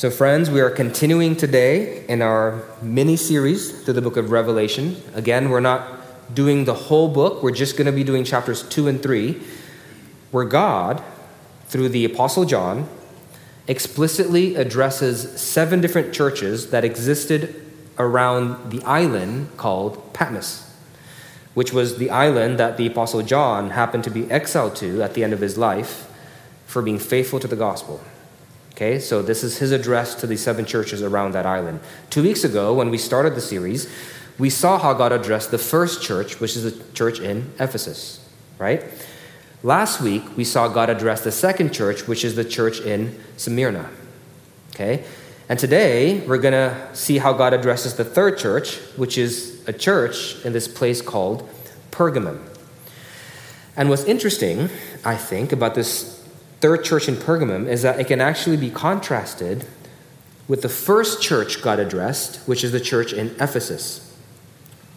So, friends, we are continuing today in our mini series through the book of Revelation. Again, we're not doing the whole book, we're just going to be doing chapters 2 and 3, where God, through the Apostle John, explicitly addresses seven different churches that existed around the island called Patmos, which was the island that the Apostle John happened to be exiled to at the end of his life for being faithful to the gospel. Okay, so this is his address to the seven churches around that island. Two weeks ago, when we started the series, we saw how God addressed the first church, which is the church in Ephesus, right? Last week, we saw God address the second church, which is the church in Smyrna. Okay? And today, we're to see how God addresses the third church, which is a church in this place called Pergamum. And what's interesting, I think, about this third church in Pergamum is that it can actually be contrasted with the first church God addressed, which is the church in Ephesus.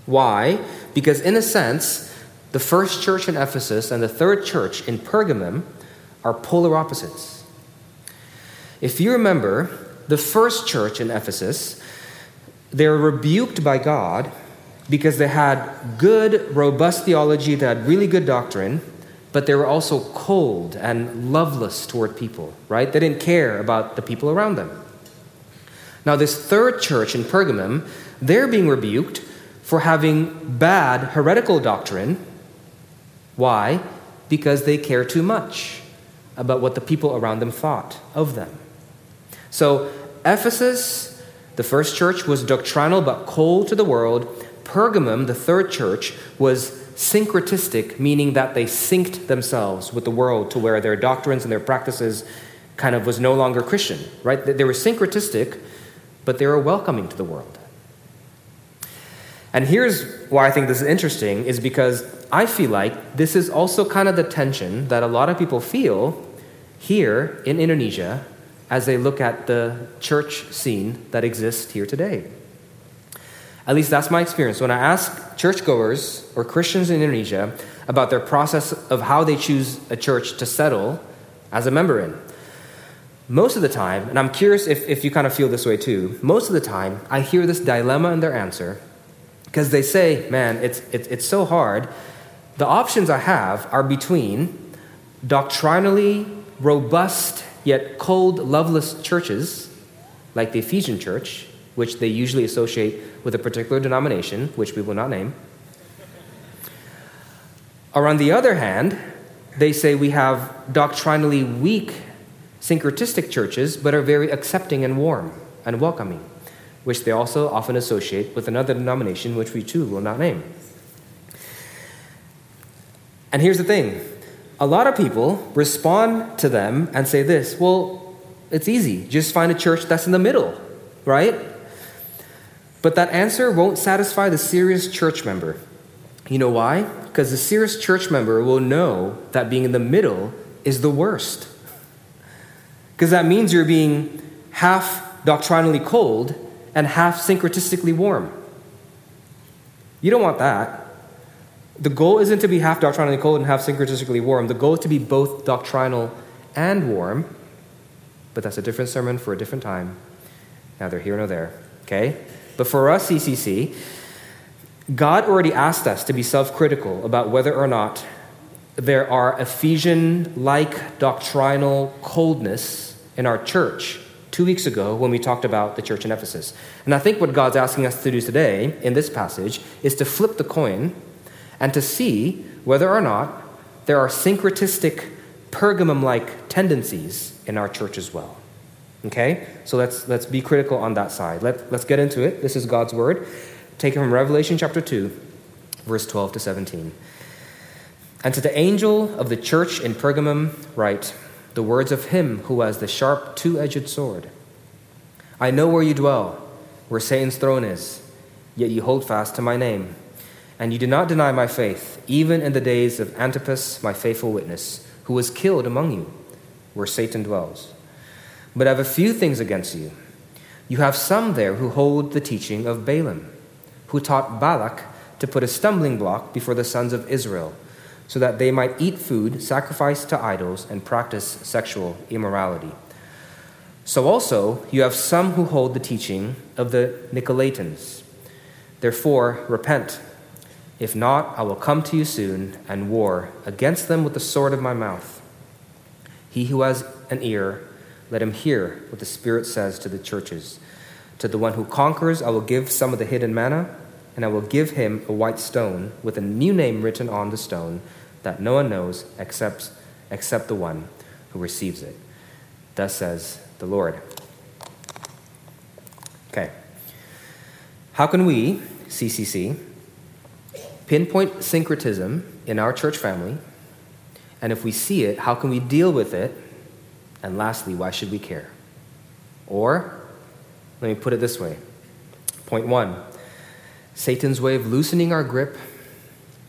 Why? Because, in a sense, the first church in Ephesus and the third church in Pergamum are polar opposites. If you remember, the first church in Ephesus, they were rebuked by God because they had good, robust theology, they had really good doctrine, but they were also cold and loveless toward people, right? They didn't care about the people around them. Now, this third church in Pergamum, they're being rebuked for having bad heretical doctrine. Why? Because they care too much about what the people around them thought of them. So, Ephesus, the first church, was doctrinal but cold to the world. Pergamum, the third church, was syncretistic, meaning that they synced themselves with the world to where their doctrines and their practices kind of was no longer Christian, right? They were syncretistic, but they were welcoming to the world. And here's why I think this is interesting is because I feel like this is also kind of the tension that a lot of people feel here in Indonesia as they look at the church scene that exists here today. At least that's my experience. When I ask churchgoers or Christians in Indonesia about their process of how they choose a church to settle as a member in, most of the time, and I'm curious if, if you kind of feel this way too, most of the time I hear this dilemma in their answer because they say, man, it's, it's, it's so hard. The options I have are between doctrinally robust yet cold, loveless churches like the Ephesian church, which they usually associate with a particular denomination, which we will not name. Or on the other hand, they say we have doctrinally weak syncretistic churches, but are very accepting and warm and welcoming, which they also often associate with another denomination, which we too will not name. And here's the thing a lot of people respond to them and say this well, it's easy. Just find a church that's in the middle, right? But that answer won't satisfy the serious church member. You know why? Because the serious church member will know that being in the middle is the worst. Because that means you're being half doctrinally cold and half syncretistically warm. You don't want that. The goal isn't to be half doctrinally cold and half syncretistically warm. The goal is to be both doctrinal and warm. But that's a different sermon for a different time. Neither here nor there. Okay? But for us, CCC, God already asked us to be self critical about whether or not there are Ephesian like doctrinal coldness in our church two weeks ago when we talked about the church in Ephesus. And I think what God's asking us to do today in this passage is to flip the coin and to see whether or not there are syncretistic Pergamum like tendencies in our church as well. Okay? So let's, let's be critical on that side. Let, let's get into it. This is God's word. Take it from Revelation chapter 2, verse 12 to 17. And to the angel of the church in Pergamum, write the words of him who has the sharp two edged sword. I know where you dwell, where Satan's throne is, yet you hold fast to my name. And you do not deny my faith, even in the days of Antipas, my faithful witness, who was killed among you, where Satan dwells. But I have a few things against you. You have some there who hold the teaching of Balaam, who taught Balak to put a stumbling block before the sons of Israel, so that they might eat food sacrificed to idols and practice sexual immorality. So also you have some who hold the teaching of the Nicolaitans. Therefore, repent. If not, I will come to you soon and war against them with the sword of my mouth. He who has an ear, let him hear what the Spirit says to the churches. To the one who conquers, I will give some of the hidden manna, and I will give him a white stone with a new name written on the stone that no one knows except, except the one who receives it. Thus says the Lord. Okay. How can we, CCC, pinpoint syncretism in our church family? And if we see it, how can we deal with it? And lastly, why should we care? Or, let me put it this way Point one Satan's way of loosening our grip.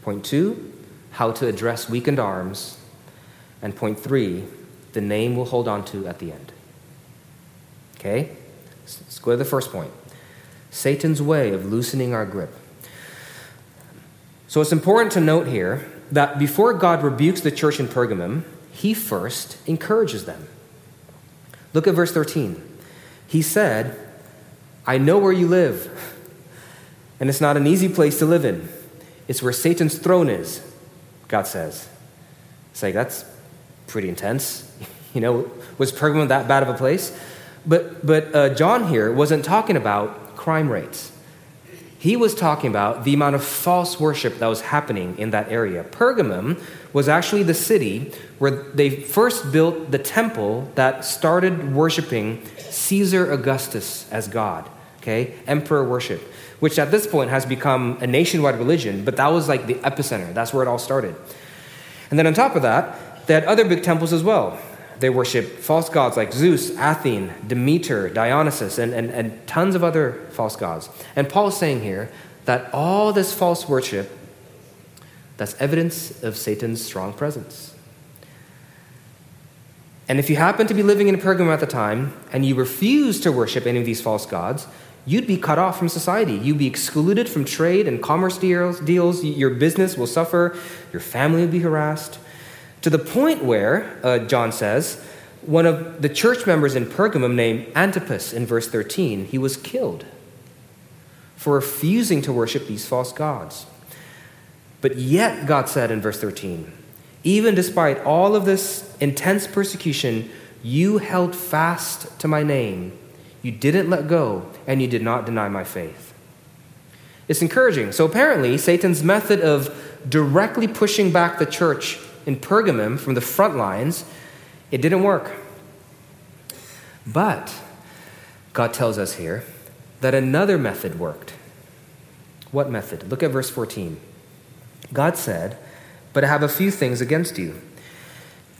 Point two, how to address weakened arms. And point three, the name we'll hold on to at the end. Okay? Let's go to the first point Satan's way of loosening our grip. So it's important to note here that before God rebukes the church in Pergamum, he first encourages them. Look at verse 13. He said, I know where you live, and it's not an easy place to live in. It's where Satan's throne is, God says. It's like, that's pretty intense. You know, was Pergamum that bad of a place? But, but uh, John here wasn't talking about crime rates. He was talking about the amount of false worship that was happening in that area. Pergamum was actually the city where they first built the temple that started worshiping Caesar Augustus as God, okay? Emperor worship, which at this point has become a nationwide religion, but that was like the epicenter. That's where it all started. And then on top of that, they had other big temples as well. They worship false gods like Zeus, Athene, Demeter, Dionysus, and, and, and tons of other false gods. And Paul is saying here that all this false worship, that's evidence of Satan's strong presence. And if you happen to be living in a Pergamum at the time and you refuse to worship any of these false gods, you'd be cut off from society. You'd be excluded from trade and commerce deals. deals. Your business will suffer. Your family will be harassed. To the point where, uh, John says, one of the church members in Pergamum named Antipas in verse 13, he was killed for refusing to worship these false gods. But yet, God said in verse 13, even despite all of this intense persecution, you held fast to my name. You didn't let go, and you did not deny my faith. It's encouraging. So, apparently, Satan's method of directly pushing back the church in Pergamum from the front lines, it didn't work. But God tells us here that another method worked. What method? Look at verse 14. God said, But I have a few things against you.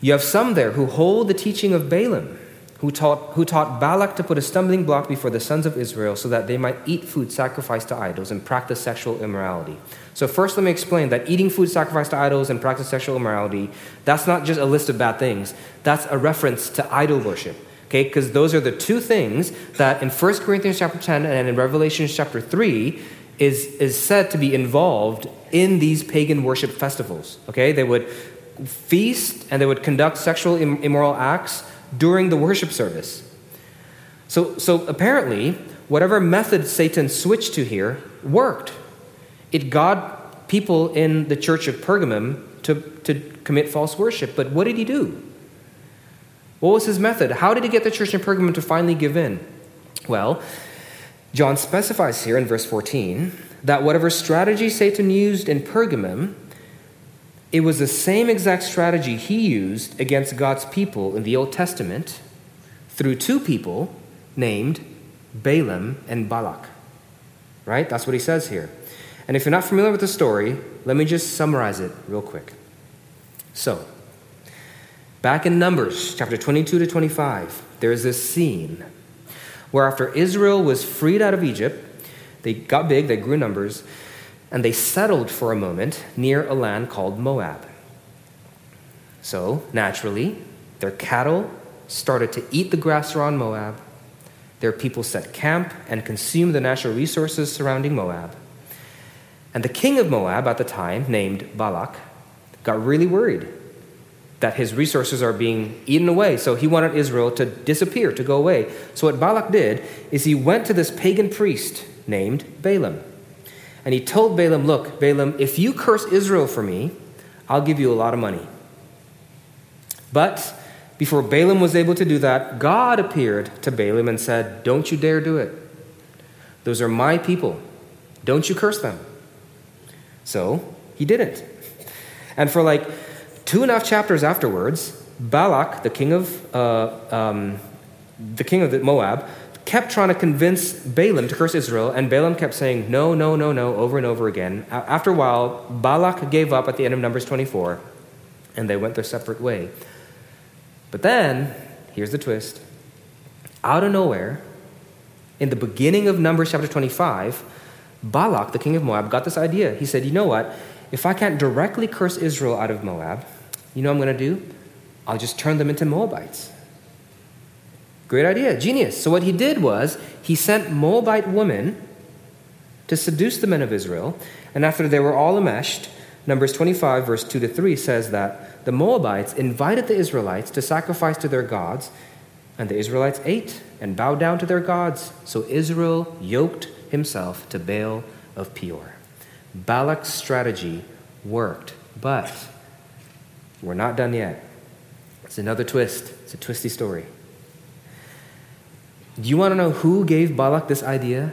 You have some there who hold the teaching of Balaam who taught, who taught Balak to put a stumbling block before the sons of Israel so that they might eat food sacrificed to idols and practice sexual immorality. So, first, let me explain that eating food sacrificed to idols and practice sexual immorality, that's not just a list of bad things, that's a reference to idol worship. Okay, because those are the two things that in 1 Corinthians chapter 10 and in Revelation chapter 3 is, is said to be involved in these pagan worship festivals. Okay, they would feast and they would conduct sexual immoral acts during the worship service. So, so apparently, whatever method Satan switched to here worked. It got people in the church of Pergamum to, to commit false worship. But what did he do? What was his method? How did he get the church in Pergamum to finally give in? Well, John specifies here in verse 14 that whatever strategy Satan used in Pergamum it was the same exact strategy he used against God's people in the Old Testament through two people named Balaam and Balak. Right? That's what he says here. And if you're not familiar with the story, let me just summarize it real quick. So, back in Numbers chapter 22 to 25, there's this scene where after Israel was freed out of Egypt, they got big, they grew numbers, and they settled for a moment near a land called Moab. So, naturally, their cattle started to eat the grass around Moab. Their people set camp and consumed the natural resources surrounding Moab. And the king of Moab at the time, named Balak, got really worried that his resources are being eaten away. So he wanted Israel to disappear, to go away. So what Balak did is he went to this pagan priest named Balaam. And he told Balaam, Look, Balaam, if you curse Israel for me, I'll give you a lot of money. But before Balaam was able to do that, God appeared to Balaam and said, Don't you dare do it. Those are my people. Don't you curse them. So he didn't. And for like two and a half chapters afterwards, Balak, the king of uh, um, the king of Moab, kept trying to convince Balaam to curse Israel, and Balaam kept saying no, no, no, no, over and over again. After a while, Balak gave up at the end of Numbers 24, and they went their separate way. But then, here's the twist out of nowhere, in the beginning of Numbers chapter 25, Balak, the king of Moab, got this idea. He said, You know what? If I can't directly curse Israel out of Moab, you know what I'm going to do? I'll just turn them into Moabites. Great idea, genius. So, what he did was he sent Moabite women to seduce the men of Israel, and after they were all enmeshed, Numbers 25, verse 2 to 3 says that the Moabites invited the Israelites to sacrifice to their gods, and the Israelites ate and bowed down to their gods. So Israel yoked himself to Baal of Peor. Balak's strategy worked, but we're not done yet. It's another twist, it's a twisty story. Do you want to know who gave Balak this idea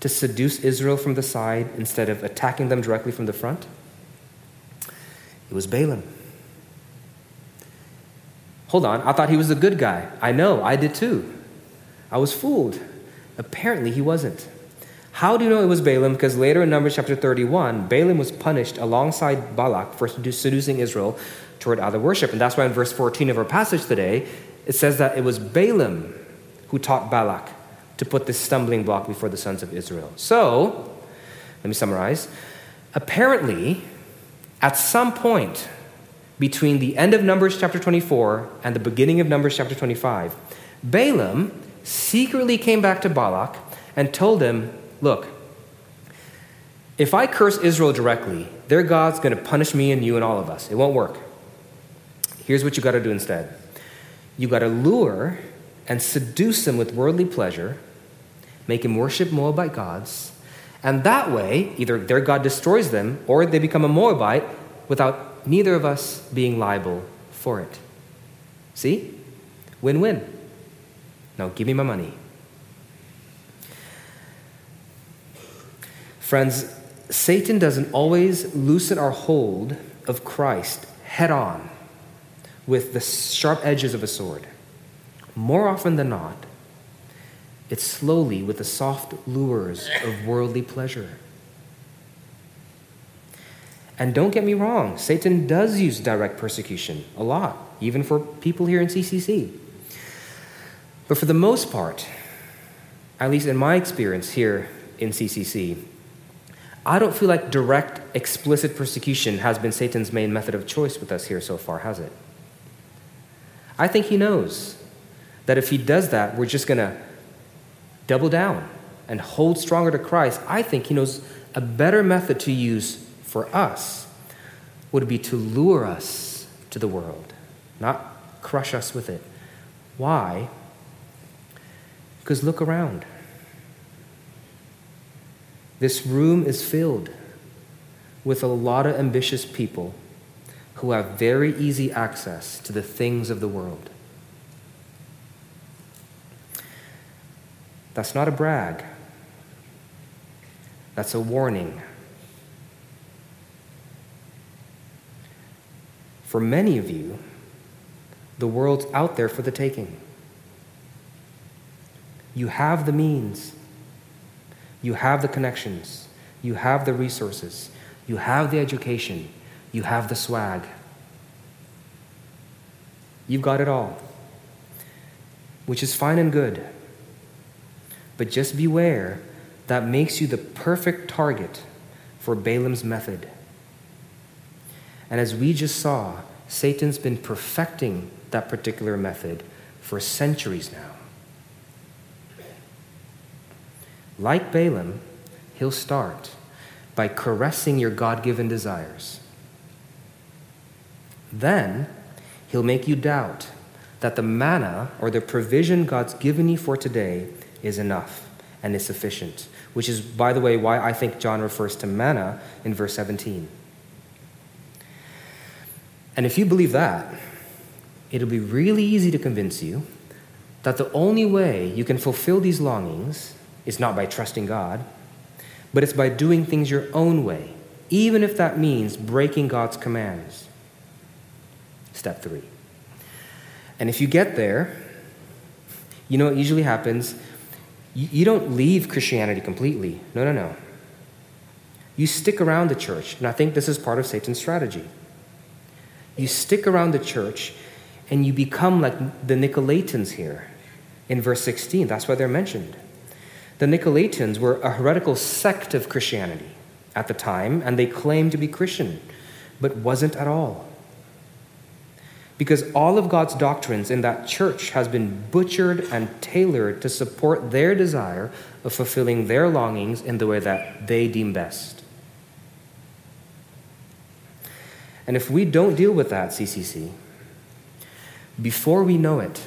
to seduce Israel from the side instead of attacking them directly from the front? It was Balaam. Hold on, I thought he was a good guy. I know, I did too. I was fooled. Apparently, he wasn't. How do you know it was Balaam? Because later in Numbers chapter 31, Balaam was punished alongside Balak for seducing Israel toward other worship. And that's why in verse 14 of our passage today, it says that it was Balaam who taught Balak to put this stumbling block before the sons of Israel. So, let me summarize. Apparently, at some point between the end of Numbers chapter 24 and the beginning of Numbers chapter 25, Balaam secretly came back to Balak and told him, Look, if I curse Israel directly, their God's going to punish me and you and all of us. It won't work. Here's what you got to do instead you got to lure and seduce them with worldly pleasure, make him worship Moabite gods, and that way, either their God destroys them or they become a Moabite without neither of us being liable for it. See? Win win. Now give me my money. Friends, Satan doesn't always loosen our hold of Christ head on with the sharp edges of a sword. More often than not, it's slowly with the soft lures of worldly pleasure. And don't get me wrong, Satan does use direct persecution a lot, even for people here in CCC. But for the most part, at least in my experience here in CCC, I don't feel like direct, explicit persecution has been Satan's main method of choice with us here so far, has it? I think he knows that if he does that, we're just going to double down and hold stronger to Christ. I think he knows a better method to use for us would be to lure us to the world, not crush us with it. Why? Because look around. This room is filled with a lot of ambitious people who have very easy access to the things of the world. That's not a brag, that's a warning. For many of you, the world's out there for the taking. You have the means, you have the connections, you have the resources, you have the education, you have the swag. You've got it all, which is fine and good. But just beware, that makes you the perfect target for Balaam's method. And as we just saw, Satan's been perfecting that particular method for centuries now. Like Balaam, he'll start by caressing your God given desires. Then He'll make you doubt that the manna or the provision God's given you for today is enough and is sufficient, which is, by the way, why I think John refers to manna in verse 17. And if you believe that, it'll be really easy to convince you that the only way you can fulfill these longings is not by trusting God, but it's by doing things your own way, even if that means breaking God's commands. Step three. And if you get there, you know what usually happens? You, don't leave Christianity completely. No, no, no. You stick around the church, and I think this is part of Satan's strategy. You stick around the church and you become like the Nicolaitans here in verse 16. That's why they're mentioned. The Nicolaitans were a heretical sect of Christianity at the time, and they claimed to be Christian, but wasn't at all. Because all of God's doctrines in that church has been butchered and tailored to support their desire of fulfilling their longings in the way that they deem best. And if we don't deal with that, CCC, before we know it,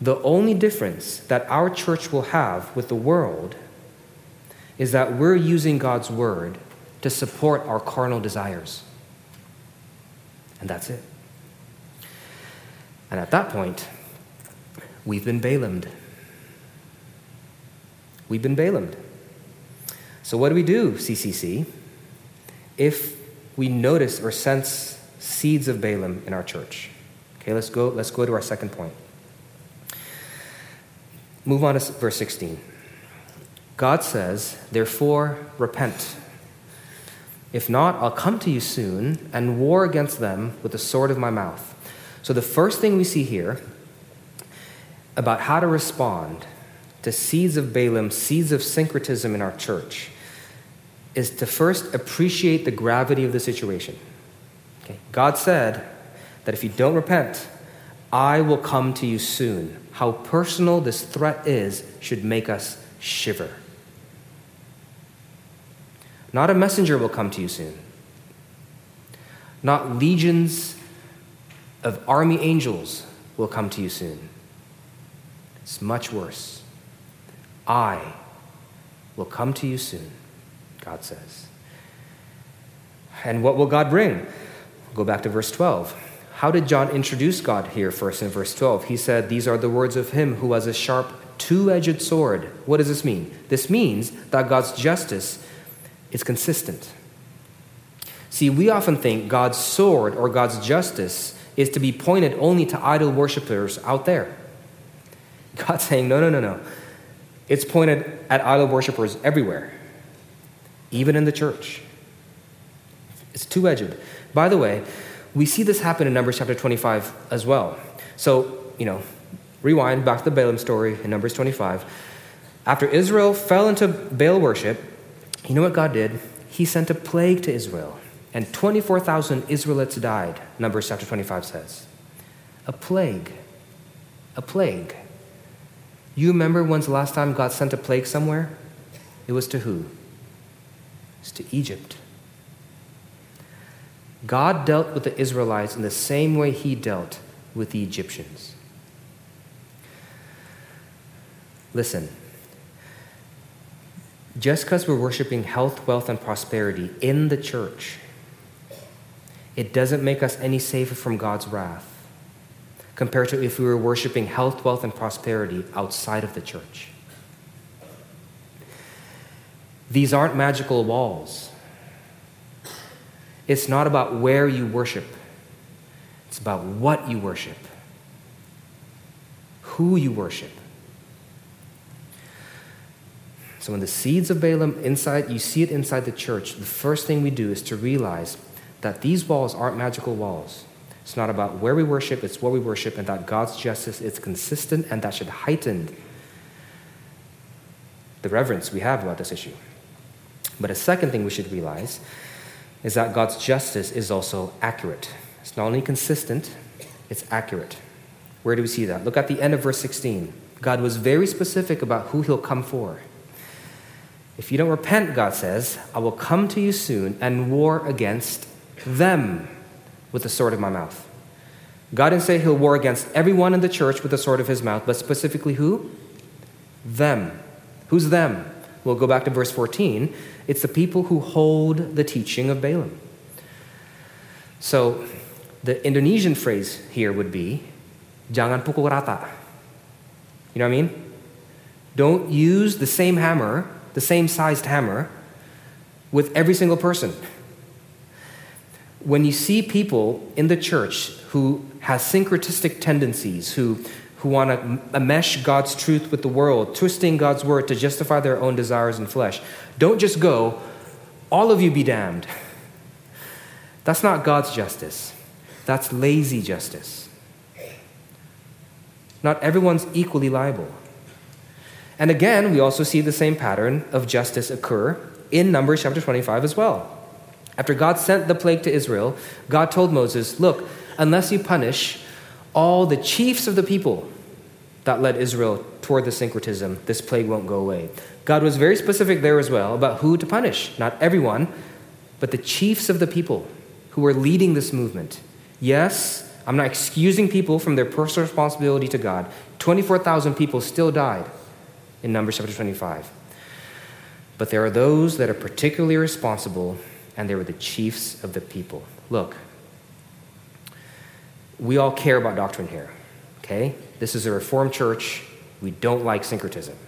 the only difference that our church will have with the world is that we're using God's word to support our carnal desires. And that's it. And at that point, we've been Balaamed. We've been Balaamed. So, what do we do, CCC, if we notice or sense seeds of Balaam in our church? Okay, let's go, let's go to our second point. Move on to verse 16. God says, Therefore, repent. If not, I'll come to you soon and war against them with the sword of my mouth. So, the first thing we see here about how to respond to seeds of Balaam, seeds of syncretism in our church, is to first appreciate the gravity of the situation. Okay? God said that if you don't repent, I will come to you soon. How personal this threat is should make us shiver. Not a messenger will come to you soon. Not legions of army angels will come to you soon. It's much worse. I will come to you soon, God says. And what will God bring? Go back to verse 12. How did John introduce God here first in verse 12? He said, These are the words of him who has a sharp, two edged sword. What does this mean? This means that God's justice is consistent. See, we often think God's sword or God's justice is to be pointed only to idol worshippers out there. God's saying, No, no, no, no. It's pointed at idol worshippers everywhere, even in the church. It's two edged. By the way, we see this happen in Numbers chapter 25 as well. So, you know, rewind back to the Balaam story in Numbers 25. After Israel fell into Baal worship, you know what God did? He sent a plague to Israel, and 24,000 Israelites died, Numbers chapter 25 says. A plague. A plague. You remember when's the last time God sent a plague somewhere? It was to who? It's to Egypt. God dealt with the Israelites in the same way he dealt with the Egyptians. Listen, just because we're worshiping health, wealth, and prosperity in the church, it doesn't make us any safer from God's wrath compared to if we were worshiping health, wealth, and prosperity outside of the church. These aren't magical walls. It's not about where you worship, it's about what you worship, who you worship. So when the seeds of Balaam inside, you see it inside the church, the first thing we do is to realize that these walls aren't magical walls. It's not about where we worship, it's what we worship, and that God's justice is consistent and that should heighten the reverence we have about this issue. But a second thing we should realize is that God's justice is also accurate. It's not only consistent, it's accurate. Where do we see that? Look at the end of verse 16. God was very specific about who he'll come for. If you don't repent, God says, I will come to you soon and war against them with the sword of my mouth. God didn't say he'll war against everyone in the church with the sword of his mouth, but specifically who? Them. Who's them? We'll go back to verse 14. It's the people who hold the teaching of Balaam. So the Indonesian phrase here would be, jangan pukul rata. You know what I mean? Don't use the same hammer, the same sized hammer, with every single person. When you see people in the church who has syncretistic tendencies, who, who want to mesh God's truth with the world, twisting God's word to justify their own desires and flesh, don't just go, all of you be damned. That's not God's justice. That's lazy justice. Not everyone's equally liable. And again, we also see the same pattern of justice occur in Numbers chapter 25 as well. After God sent the plague to Israel, God told Moses, Look, unless you punish all the chiefs of the people that led Israel toward the syncretism, this plague won't go away. God was very specific there as well about who to punish. Not everyone, but the chiefs of the people who were leading this movement. Yes, I'm not excusing people from their personal responsibility to God. 24,000 people still died in Numbers chapter 25. But there are those that are particularly responsible, and they were the chiefs of the people. Look, we all care about doctrine here, okay? This is a Reformed church. We don't like syncretism.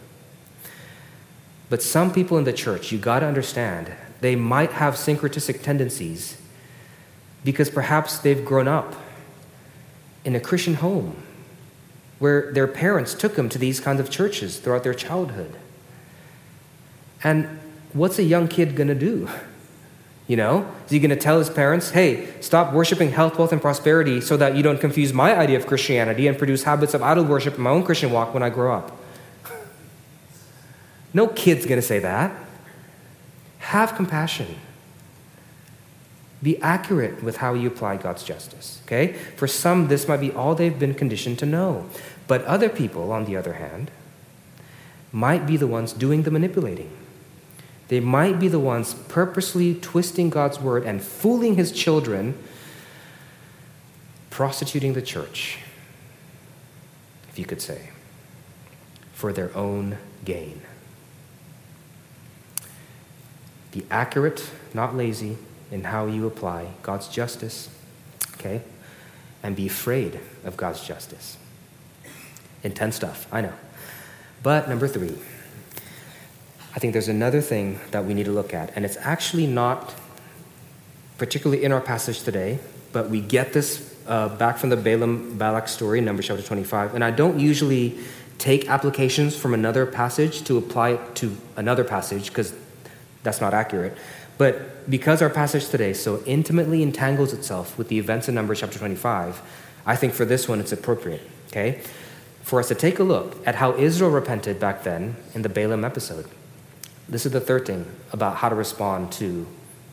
But some people in the church, you got to understand, they might have syncretistic tendencies because perhaps they've grown up in a Christian home where their parents took them to these kinds of churches throughout their childhood. And what's a young kid going to do? You know, is he going to tell his parents, hey, stop worshiping health, wealth, and prosperity so that you don't confuse my idea of Christianity and produce habits of idol worship in my own Christian walk when I grow up? No kid's going to say that. Have compassion. Be accurate with how you apply God's justice, okay? For some, this might be all they've been conditioned to know. But other people, on the other hand, might be the ones doing the manipulating. They might be the ones purposely twisting God's word and fooling his children, prostituting the church, if you could say, for their own gain. Be accurate, not lazy, in how you apply God's justice, okay? And be afraid of God's justice. Intense stuff, I know. But number three, I think there's another thing that we need to look at, and it's actually not particularly in our passage today, but we get this uh, back from the Balaam Balak story, in Numbers chapter 25. And I don't usually take applications from another passage to apply it to another passage because that's not accurate. But because our passage today so intimately entangles itself with the events in Numbers chapter 25, I think for this one it's appropriate, okay? For us to take a look at how Israel repented back then in the Balaam episode. This is the third thing about how to respond to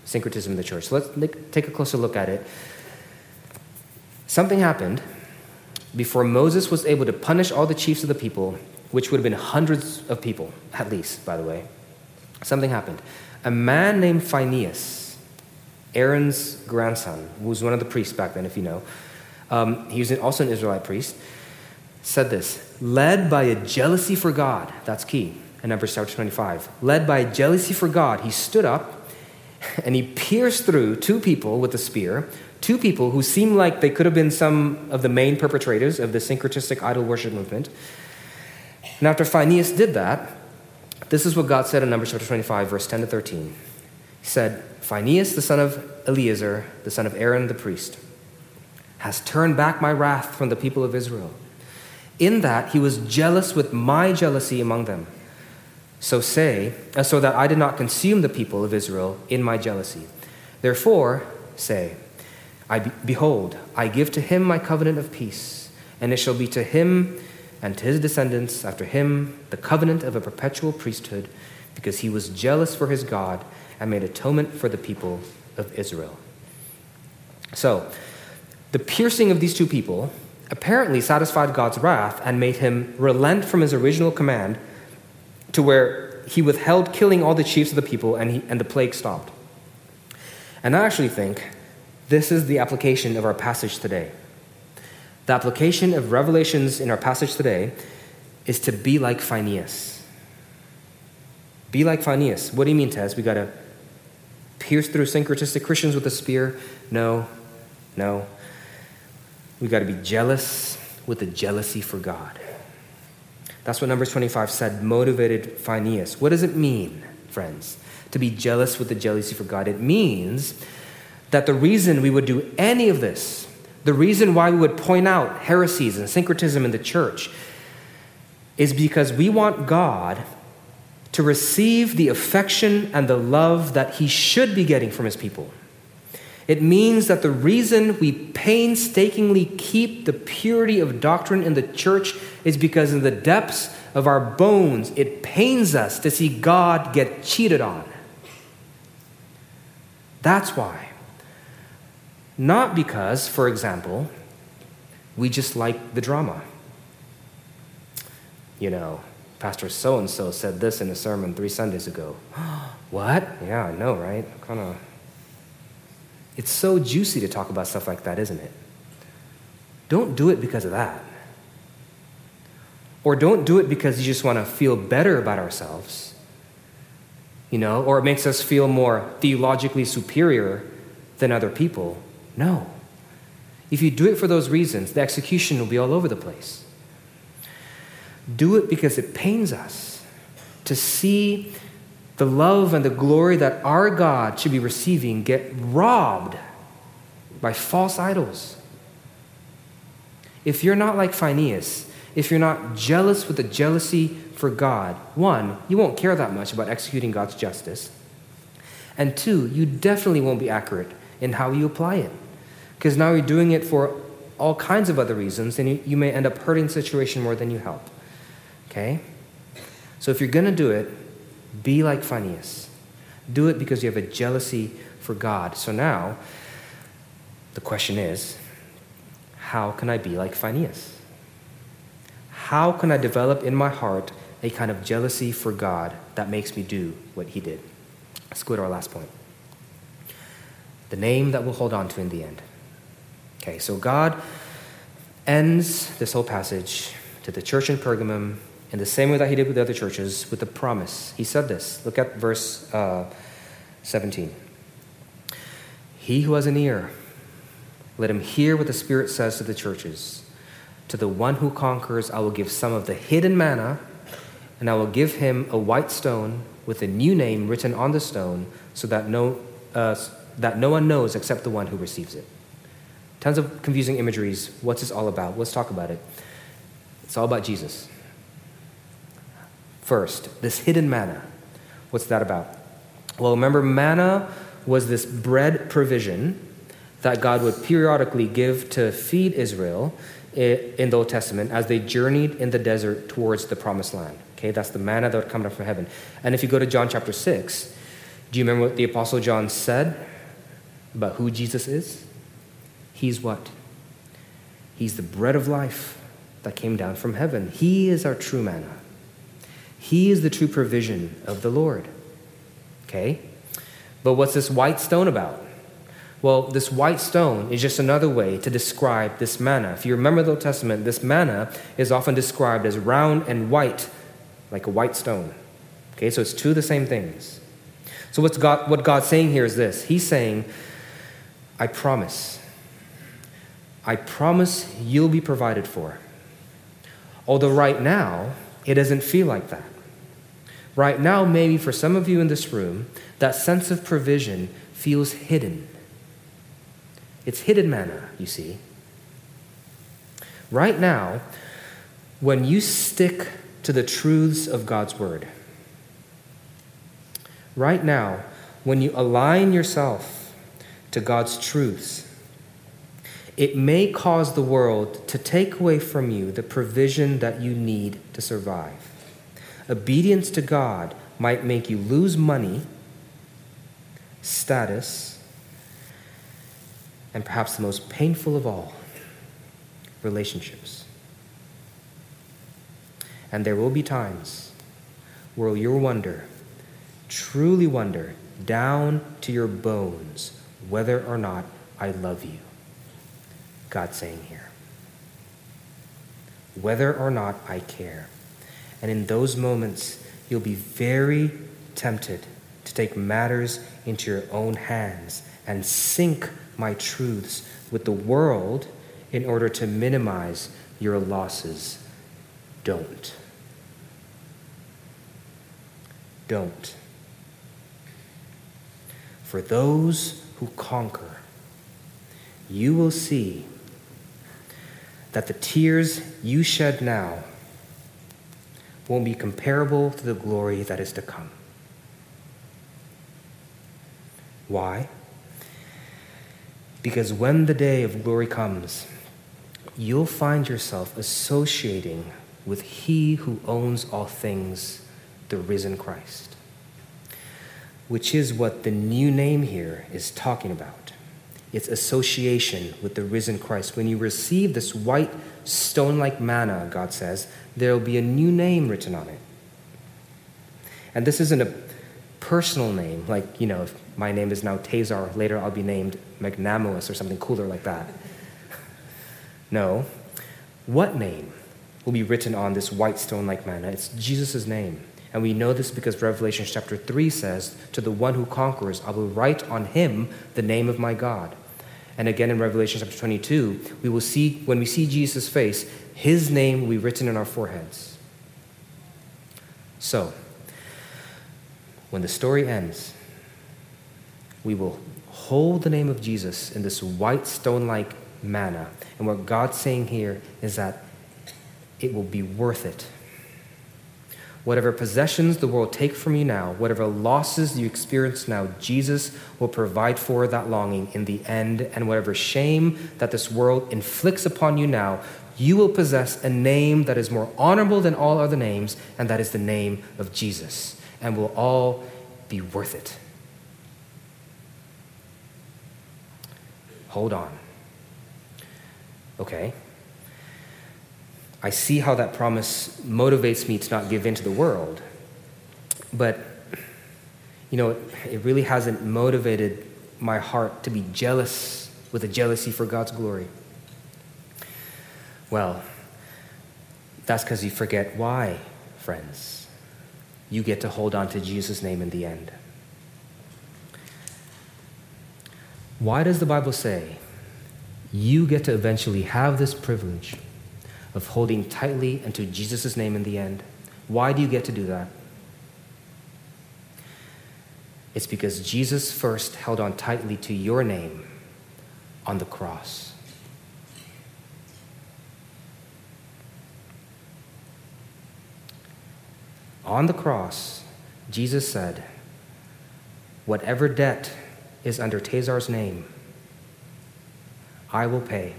syncretism in the church. So let's take a closer look at it. Something happened before Moses was able to punish all the chiefs of the people, which would have been hundreds of people, at least, by the way. Something happened. A man named Phineas, Aaron's grandson, who was one of the priests back then, if you know, um, he was also an Israelite priest, said this led by a jealousy for God, that's key in Numbers chapter 25. Led by jealousy for God, he stood up and he pierced through two people with a spear, two people who seemed like they could have been some of the main perpetrators of the syncretistic idol worship movement. And after Phineas did that, this is what God said in Numbers chapter 25, verse 10 to 13. He said, Phineas, the son of Eleazar, the son of Aaron the priest, has turned back my wrath from the people of Israel. In that he was jealous with my jealousy among them so say, uh, so that I did not consume the people of Israel in my jealousy. Therefore, say, I be- behold, I give to him my covenant of peace, and it shall be to him and to his descendants after him the covenant of a perpetual priesthood, because he was jealous for his God and made atonement for the people of Israel. So, the piercing of these two people apparently satisfied God's wrath and made him relent from his original command to where he withheld killing all the chiefs of the people and, he, and the plague stopped. And I actually think this is the application of our passage today. The application of revelations in our passage today is to be like Phineas. Be like Phineas. What do you mean, Tez? We got to pierce through syncretistic Christians with a spear? No, no. We got to be jealous with a jealousy for God. That's what Numbers 25 said, motivated Phineas. What does it mean, friends, to be jealous with the jealousy for God? It means that the reason we would do any of this, the reason why we would point out heresies and syncretism in the church, is because we want God to receive the affection and the love that he should be getting from his people. It means that the reason we painstakingly keep the purity of doctrine in the church is because in the depths of our bones, it pains us to see God get cheated on. That's why. Not because, for example, we just like the drama. You know, Pastor so and so said this in a sermon three Sundays ago. what? Yeah, I know, right? Kind of it's so juicy to talk about stuff like that, isn't it? Don't do it because of that. Or don't do it because you just want to feel better about ourselves, you know, or it makes us feel more theologically superior than other people. No. If you do it for those reasons, the execution will be all over the place. Do it because it pains us to see the love and the glory that our God should be receiving get robbed by false idols. If you're not like Phineas, if you're not jealous with the jealousy for God, one, you won't care that much about executing God's justice. And two, you definitely won't be accurate in how you apply it. Because now you're doing it for all kinds of other reasons, and you, you may end up hurting the situation more than you help. Okay? So if you're going to do it, be like Phineas. Do it because you have a jealousy for God. So now, the question is how can I be like Phineas? How can I develop in my heart a kind of jealousy for God that makes me do what he did? Let's go to our last point. The name that we'll hold on to in the end. Okay, so God ends this whole passage to the church in Pergamum in the same way that he did with the other churches, with the promise. He said this. Look at verse uh, 17. He who has an ear, let him hear what the Spirit says to the churches. To the one who conquers, I will give some of the hidden manna, and I will give him a white stone with a new name written on the stone, so that no, uh, that no one knows except the one who receives it. Tons of confusing imageries. What's this all about? Let's talk about it. It's all about Jesus. First, this hidden manna. What's that about? Well, remember, manna was this bread provision that God would periodically give to feed Israel in the Old Testament as they journeyed in the desert towards the promised land. Okay, that's the manna that would come down from heaven. And if you go to John chapter 6, do you remember what the Apostle John said about who Jesus is? He's what? He's the bread of life that came down from heaven. He is our true manna. He is the true provision of the Lord. Okay? But what's this white stone about? Well, this white stone is just another way to describe this manna. If you remember the Old Testament, this manna is often described as round and white, like a white stone. Okay, so it's two of the same things. So what's God, what God's saying here is this He's saying, I promise. I promise you'll be provided for. Although right now, it doesn't feel like that. Right now, maybe for some of you in this room, that sense of provision feels hidden. It's hidden manna, you see. Right now, when you stick to the truths of God's Word, right now, when you align yourself to God's truths, it may cause the world to take away from you the provision that you need to survive. Obedience to God might make you lose money, status, and perhaps the most painful of all, relationships. And there will be times where you'll wonder, truly wonder, down to your bones, whether or not I love you. God saying here. whether or not I care. And in those moments, you'll be very tempted to take matters into your own hands and sync my truths with the world in order to minimize your losses. Don't. Don't. For those who conquer, you will see that the tears you shed now won't be comparable to the glory that is to come. Why? Because when the day of glory comes, you'll find yourself associating with He who owns all things, the risen Christ, which is what the new name here is talking about. It's association with the risen Christ. When you receive this white stone like manna, God says, there will be a new name written on it. And this isn't a personal name, like, you know, if my name is now Tezar, later I'll be named Magnanimous or something cooler like that. No. What name will be written on this white stone like manna? It's Jesus' name. And we know this because Revelation chapter 3 says, To the one who conquers, I will write on him the name of my God. And again in Revelation chapter 22, we will see, when we see Jesus' face, his name will be written in our foreheads. So, when the story ends, we will hold the name of Jesus in this white stone like manna. And what God's saying here is that it will be worth it. Whatever possessions the world take from you now, whatever losses you experience now, Jesus will provide for that longing in the end. And whatever shame that this world inflicts upon you now, you will possess a name that is more honorable than all other names, and that is the name of Jesus, and will all be worth it. Hold on. Okay. I see how that promise motivates me to not give in to the world. But, you know, it really hasn't motivated my heart to be jealous with a jealousy for God's glory. Well, that's because you forget why, friends. You get to hold on to Jesus' name in the end. Why does the Bible say you get to eventually have this privilege of holding tightly into Jesus' name in the end? Why do you get to do that? It's because Jesus first held on tightly to your name on the cross. On the cross, Jesus said, Whatever debt is under Tezar's name, I will pay,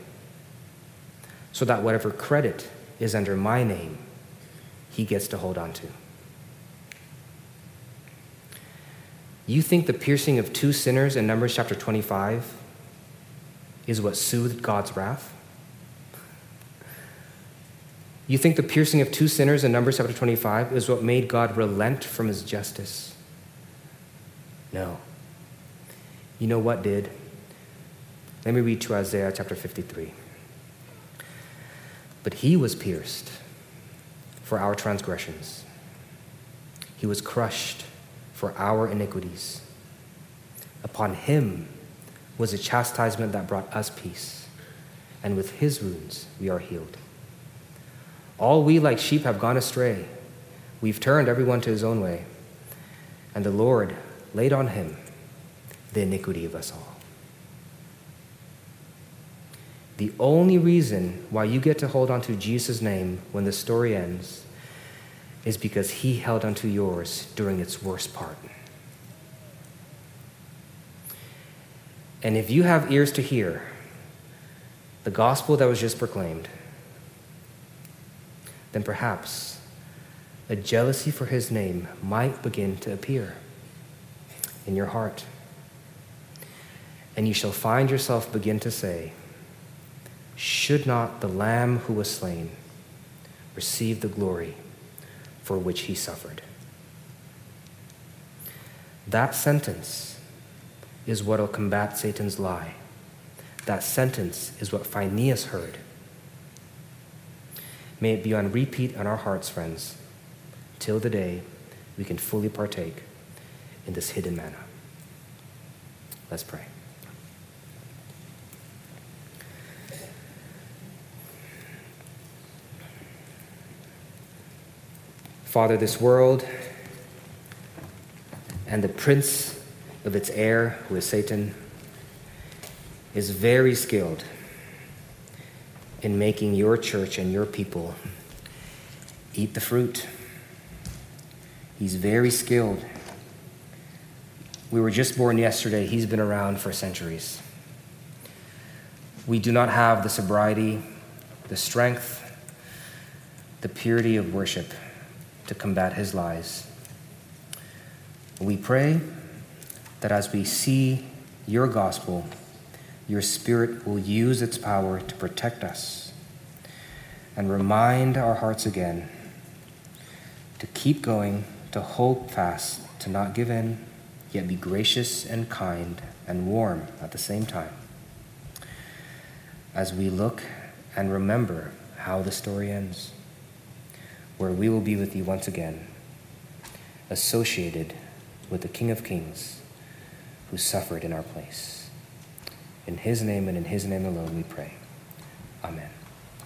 so that whatever credit is under my name, he gets to hold on to. You think the piercing of two sinners in Numbers chapter 25 is what soothed God's wrath? You think the piercing of two sinners in Numbers chapter 25 is what made God relent from his justice? No. You know what did? Let me read to Isaiah chapter 53. But he was pierced for our transgressions, he was crushed for our iniquities. Upon him was a chastisement that brought us peace, and with his wounds we are healed. All we like sheep have gone astray. We've turned everyone to his own way, and the Lord laid on him the iniquity of us all. The only reason why you get to hold on to Jesus' name when the story ends is because he held onto yours during its worst part. And if you have ears to hear the gospel that was just proclaimed, then perhaps a jealousy for his name might begin to appear in your heart and you shall find yourself begin to say, Should not the Lamb who was slain receive the glory for which he suffered? That sentence is what will combat Satan's lie. That sentence is what Phineas heard. May it be on repeat in our hearts, friends, till the day we can fully partake in this hidden manna. Let's pray. Father, this world and the prince of its air, who is Satan, is very skilled in making your church and your people eat the fruit. He's very skilled. We were just born yesterday, he's been around for centuries. We do not have the sobriety, the strength, the purity of worship to combat his lies. We pray that as we see your gospel, your Spirit will use its power to protect us and remind our hearts again to keep going, to hold fast, to not give in, yet be gracious and kind and warm at the same time. As we look and remember how the story ends, where we will be with you once again, associated with the King of Kings who suffered in our place. In his name and in his name alone we pray. Amen.